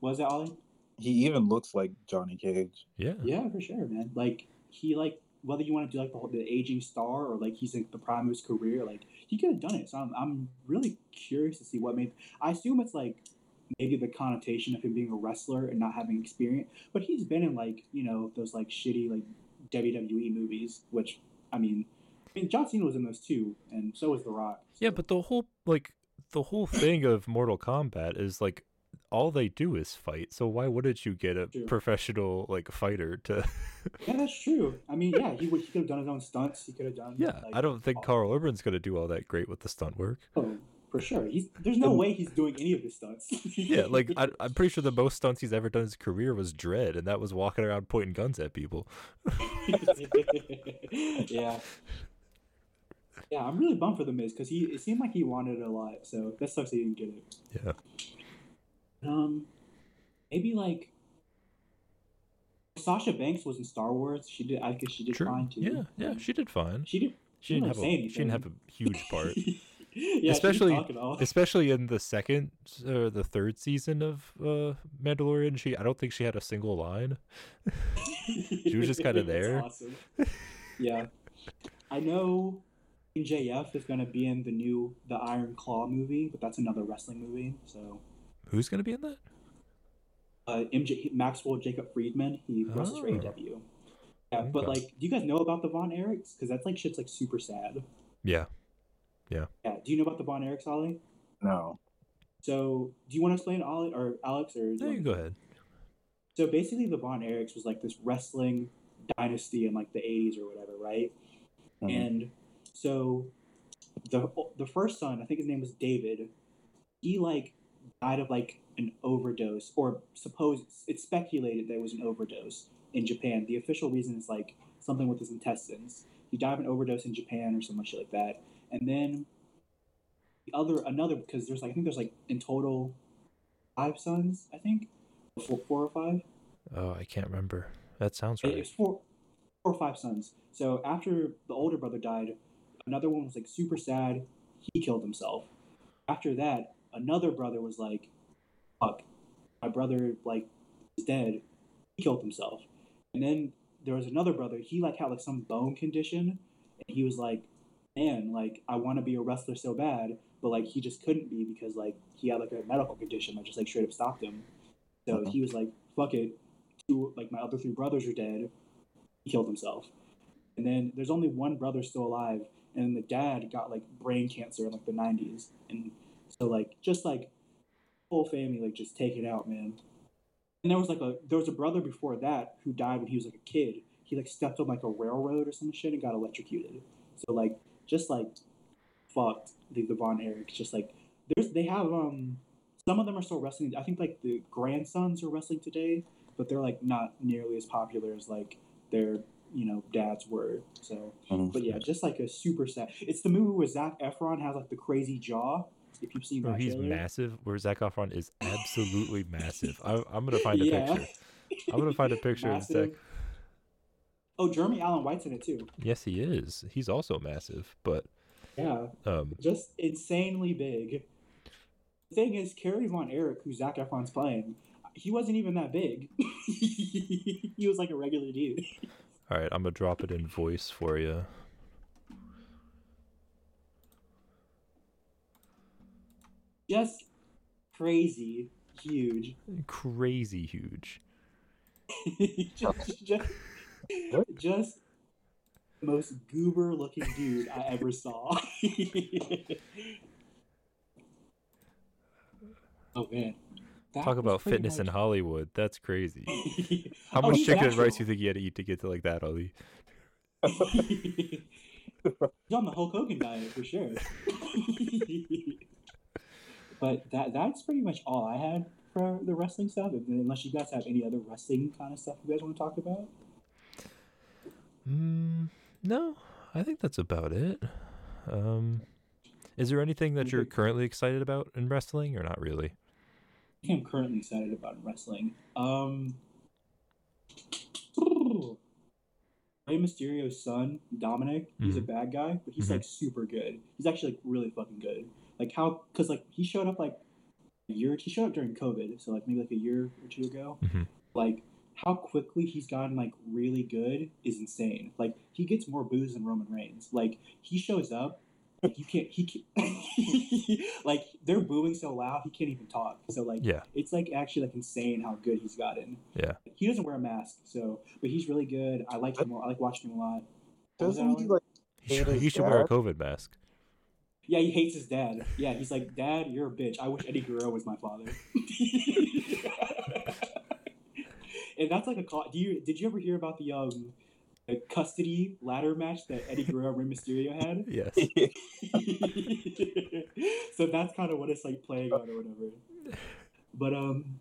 Was that Ollie? He even looks like Johnny Cage. Yeah, Yeah, for sure, man. Like he like whether you want to do like the, whole, the aging star or like he's in the prime of his career, like he could have done it. So I'm I'm really curious to see what made. I assume it's like maybe the connotation of him being a wrestler and not having experience, but he's been in like you know those like shitty like WWE movies, which I mean, I mean John Cena was in those too, and so was The Rock. yeah, but the whole like the whole thing of Mortal Kombat is like all they do is fight. So why wouldn't you get a True. professional like fighter to? Yeah, that's true. I mean, yeah, he. He could have done his own stunts. He could have done. yeah, like, I don't think all- Karl Urban's gonna do all that great with the stunt work. Oh, for sure. He's there's no way he's doing any of his stunts. Yeah, like I, I'm pretty sure the most stunts he's ever done in his career was Dread, and that was walking around pointing guns at people. yeah. Yeah, I'm really bummed for the Miz because he it seemed like he wanted it a lot, so that sucks he didn't get it. Yeah. Um, maybe like Sasha Banks was in Star Wars. She did. I guess she did True. fine too. Yeah, yeah, she did fine. She did. She didn't have didn't a say she didn't have a huge part, yeah, Especially- she didn't talk at all. especially in the second or the third season of uh, Mandalorian. She I don't think she had a single line. She was just kinda there. awesome. Yeah, I know MJF is gonna be in the new the Iron Claw movie, but that's another wrestling movie. So Who's gonna be in that? uh, MJ Maxwell Jacob Friedman, he wrestles for Oh. AEW. Yeah, but like, do you guys know about the Von Erichs? Because that's like shit's like super sad. Yeah, Yeah. Yeah. Do you know about the Von Erichs, Ollie? No. So, do you want to explain, Ollie or Alex, or do you no, you go ahead. So basically, the Von Erichs was like this wrestling dynasty in like the '80s or whatever, right? Mhm. And so the the first son, I think his name was David. He like died of like an overdose, or supposed it's speculated that it was an overdose in Japan. The official reason is like something with his intestines. He died of an overdose in Japan or some shit like that. And then the other another because there's like I think there's like in total five sons, I think, four, four or five. Oh, I can't remember. That sounds It- right. It's four, four or five sons. So after the older brother died, another one was like super sad. He killed himself. After that, another brother was like, "Fuck, my brother like is dead." He killed himself. And then there was another brother. He like had like some bone condition, and he was like, "Man, like I want to be a wrestler so bad, but like he just couldn't be because like he had like a medical condition that just like straight up stopped him." So Mhm. he was like, "Fuck it." Two like my other three brothers are dead. He killed himself. And then there's only one brother still alive, and the dad got like brain cancer in like the 90s, and so like just like whole family like just take it out, man. And there was like a there was a brother before that who died when he was like a kid. He like stepped on like a railroad or some shit and got electrocuted. So like just like fucked the, the Von Erichs. Just like there's they have um some of them are still wrestling. I think like the grandsons are wrestling today, but they're like not nearly as popular as like their you know dads were. So Mhm. but yeah, just like a super sad. It's the movie where Zac Efron has like the crazy jaw. If you've seen Bro, that he's trailer. massive. Where Zac Efron is absolutely massive. I, I'm gonna find a yeah. picture. I'm gonna find a picture of Zac. Massive. Oh, Jeremy Allen White's in it too. Yes, he is. He's also massive, but Yeah, um, just insanely big. The thing is, Kerry Von Erich, who Zac Efron's playing, he wasn't even that big. he was like a regular dude. all right, I'm gonna drop it in voice for you. Just crazy huge. Crazy huge. just, just, just the most goober looking dude I ever saw. oh man. That Talk about fitness in Hollywood. That's crazy. How Oh, much chicken and rice do you think he had to eat to get to like that, Ali? He's on the Hulk Hogan diet for sure. But that that's pretty much all I had for the wrestling stuff. Unless you guys have any other wrestling kind of stuff you guys want to talk about. Mm, no, I think that's about it. Um, is there anything that you're currently excited about in wrestling, or not really? I I'm currently excited about wrestling. Um, Rey Mysterio's son, Dominic, he's a bad guy, but he's Mhm. like super good. He's actually like really fucking good. Like how, cause like he showed up like a year. He showed up during COVID, so like maybe like a year or two ago. Mhm. Like how quickly he's gotten like really good is insane. Like he gets more boos than Roman Reigns. Like he shows up. Like you can't. He can't, like they're booing so loud he can't even talk. So like Yeah. it's like actually like insane how good he's gotten. Yeah. He doesn't wear a mask, so but he's really good. I like him. More. I like watching him a lot. What Doesn't he like? He should, he should wear a? COVID mask. Yeah, he hates his dad. Yeah, he's like, Dad, you're a bitch. I wish Eddie Guerrero was my father. and that's like a call. Do you did you ever hear about the um the custody ladder match that Eddie Guerrero and Rey Mysterio had? Yes. so that's kind of what it's like playing on or whatever. But um,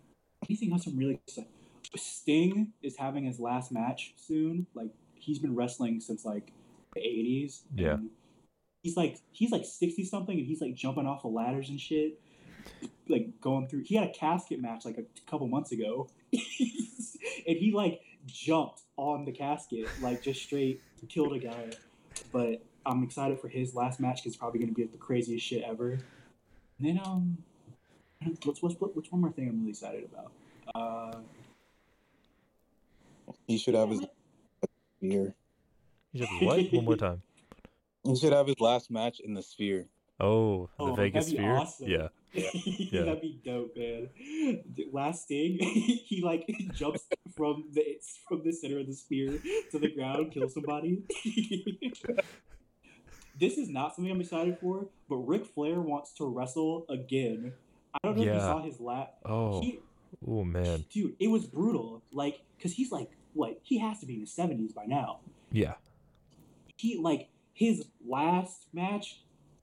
anything else I'm really excited? Sting is having his last match soon. Like he's been wrestling since like the 80s. Yeah. and He's like he's like 60 something and he's like jumping off of ladders and shit. Like going through he had a casket match like a couple months ago. and he like jumped on the casket, like just straight killed a guy. But I'm excited for his last match because it's probably gonna be like, the craziest shit ever. And then um what's what's what, what's one more thing I'm really excited about? Uh He should have his sphere. You said what? One more time. He should have his last match in the sphere. Oh, the Oh, Vegas Sphere. awesome. Yeah. Yeah. That'd be dope, man. Last thing, he like jumps from the from the center of the spear to the ground, kills somebody. this is not something I'm excited for, but Ric Flair wants to wrestle again. I don't know if you saw his lap. Oh. He, Oh man. dude, it was brutal. Like, cause he's like, what? He has to be in his seventies by now. Yeah. he like his last match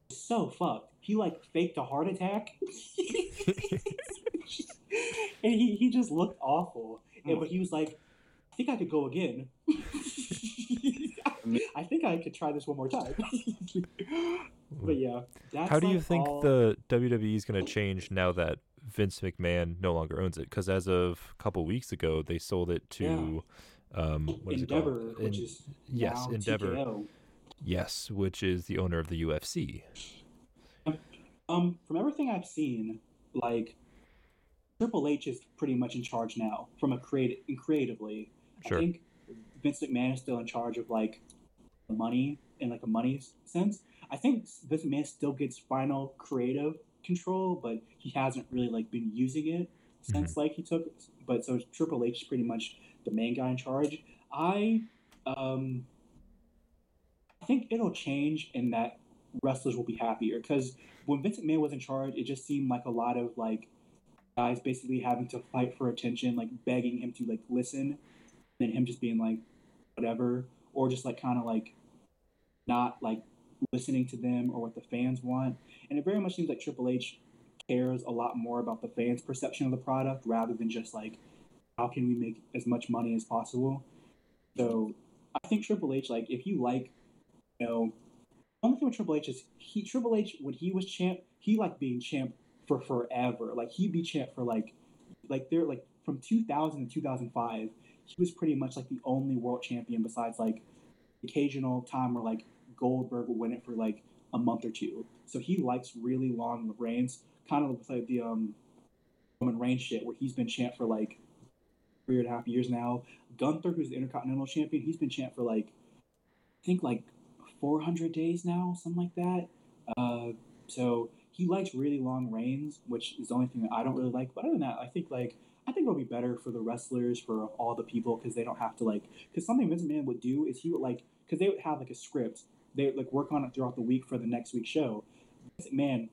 was so fucked. He like faked a heart attack. and he, he just looked awful. And, but he was like, I think I could go again. I think I could try this one more time. but yeah, that's How do you like think all- the WWE is going to change now that Vince McMahon no longer owns it? Because as of a couple weeks ago, they sold it to um, what is Endeavor, it which En- is yes, Endeavor. TKO. Yes, which is the owner of the UFC. Um, from everything I've seen, like Triple H is pretty much in charge now, from a creative creatively. Sure. I think Vince McMahon is still in charge of like the money in like a money sense. I think Vince McMahon still gets final creative control, but he hasn't really like been using it since like he took. But so Triple H is pretty much the main guy in charge. I um I think it'll change in that wrestlers will be happier because when Vince McMahon was in charge, it just seemed like a lot of like guys basically having to fight for attention, like begging him to like listen, and him just being like whatever, or just like kind of like not like listening to them or what the fans want. And it very much seems like Triple H cares a lot more about the fans' perception of the product rather than just like how can we make as much money as possible. So I think Triple H, like if you like, you know, only thing with Triple H is he Triple H when he was champ, he liked being champ for forever. Like he'd be champ for like like they're like from 2000 to 2005, he was pretty much like the only world champion besides like occasional time where like Goldberg would win it for like a month or two. So he likes really long reigns, kind of like the um Roman Reigns shit where he's been champ for like three and a half years now. Gunther, who's the Intercontinental Champion, he's been champ for like I think like 400 days now, something like that. Uh, so he likes really long reigns, which is the only thing that I don't really like. But other than that, I think like I think it'll be better for the wrestlers, for all the people, because they don't have to like. Because something Vince McMahon would do is he would like because they would have like a script. They would like work on it throughout the week for the next week's show. Vince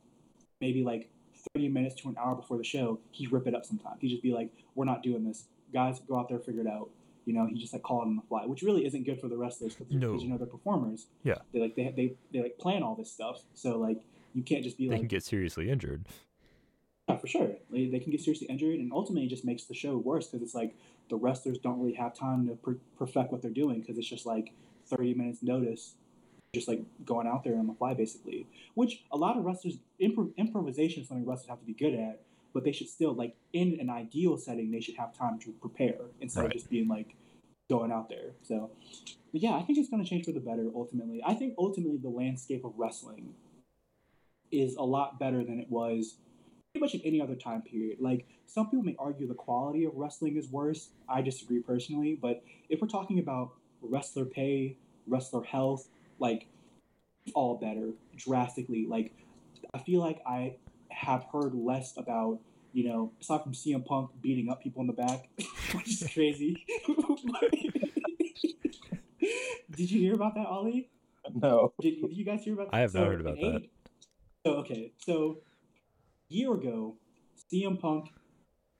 maybe like 30 minutes to an hour before the show, he'd rip it up sometimes. He'd just be like, "We're not doing this, guys. Go out there, figure it out." You know, he just like called them on the fly, which really isn't good for the wrestlers because No. you know they're performers. Yeah. They like they they they like plan all this stuff, so like you can't just be They like can get seriously injured. yeah, for sure. They, they can get seriously injured, and ultimately it just makes the show worse because it's like the wrestlers don't really have time to per- perfect what they're doing because it's just like 30 minutes notice, just like going out there on the fly basically. Which a lot of wrestlers, impro- improvisation is something wrestlers have to be good at, but they should still, like, in an ideal setting, they should have time to prepare instead Right. of just being like going out there. So, but yeah, I think it's going to change for the better ultimately. I think ultimately the landscape of wrestling is a lot better than it was pretty much in any other time period. Like some people may argue the quality of wrestling is worse. I disagree personally, but if we're talking about wrestler pay, wrestler health, like all better drastically. Like I feel like I have heard less about you know aside from CM Punk beating up people in the back, which is crazy. Did you hear about that, Ollie? No. Did, did you guys hear about? that? I have not so heard about in that. A- So okay, so a year ago, CM Punk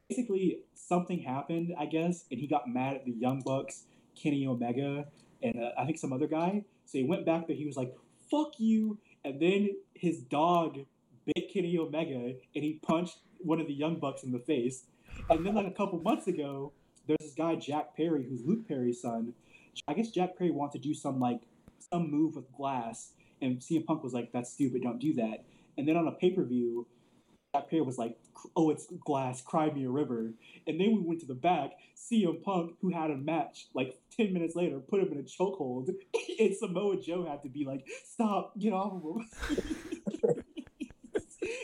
basically something happened, I guess, and he got mad at the Young Bucks, Kenny Omega, and uh, I think some other guy. So he went back there. He was like, "Fuck you!" And then his dog bit Kenny Omega, and he punched one of the Young Bucks in the face. And then, like a couple months ago, there's this guy Jack Perry, who's Luke Perry's son. I guess Jack Perry wanted to do some like some move with glass, and CM Punk was like, "That's stupid. Don't do that." And then on a pay per view, Jack Perry was like, "Oh, it's glass. Cry me a river." And then we went to the back. CM Punk, who had a match like ten minutes later, put him in a chokehold, and Samoa Joe had to be like, "Stop, get off of him."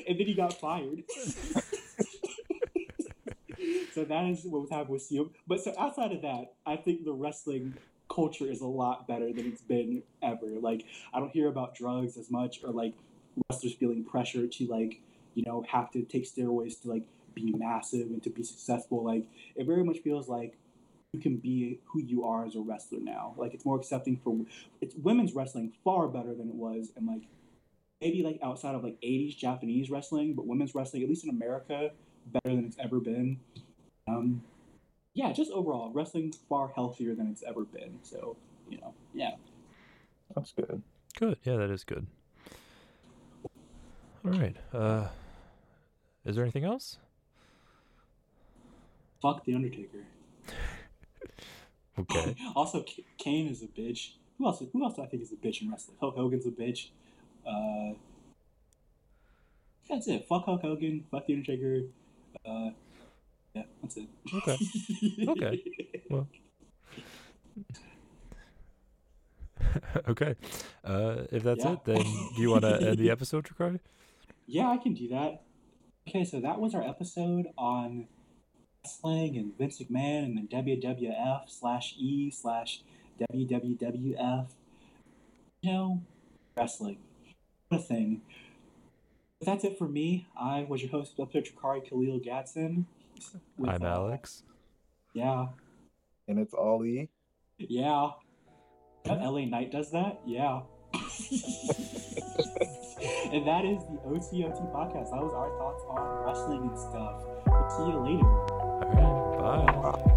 and then he got fired. so that is what was happening with CM. But so outside of that, I think the wrestling culture is a lot better than it's been ever. Like I don't hear about drugs as much or like wrestlers feeling pressure to like, you know, have to take steroids to like be massive and to be successful. Like it very much feels like you can be who you are as a wrestler now. Like it's more accepting for it's women's wrestling far better than it was and like maybe like outside of like 80s Japanese wrestling, but women's wrestling, at least in America, better than it's ever been. Um, yeah, just overall, wrestling far healthier than it's ever been. So, you know, yeah. That's good. Good. Yeah, that is good. All right. Uh, is there anything else? Fuck the Undertaker. Okay. also, K- Kane is a bitch. Who else? Who else do I think is a bitch in wrestling? Hulk Hogan's a bitch. Uh, that's it. Fuck Hulk Hogan. Fuck the Undertaker. Uh, yeah, that's it. Okay. Okay. Well. okay. Uh, if that's Yeah. it, then do you want to end the episode, Tricari? Yeah, I can do that. Okay, so that was our episode on wrestling and Vince McMahon and the WWF slash E slash WWWF. You know, wrestling. What a thing. But that's it for me. I was your host, Dr. Trikari Khalil Gatson. with, I'm uh, Alex. Yeah. And it's Ollie. Yeah. Yeah, LA Knight does that? Yeah. and that is the OTOT podcast. That was our thoughts on wrestling and stuff. We'll see you later. All right. Bye. Bye.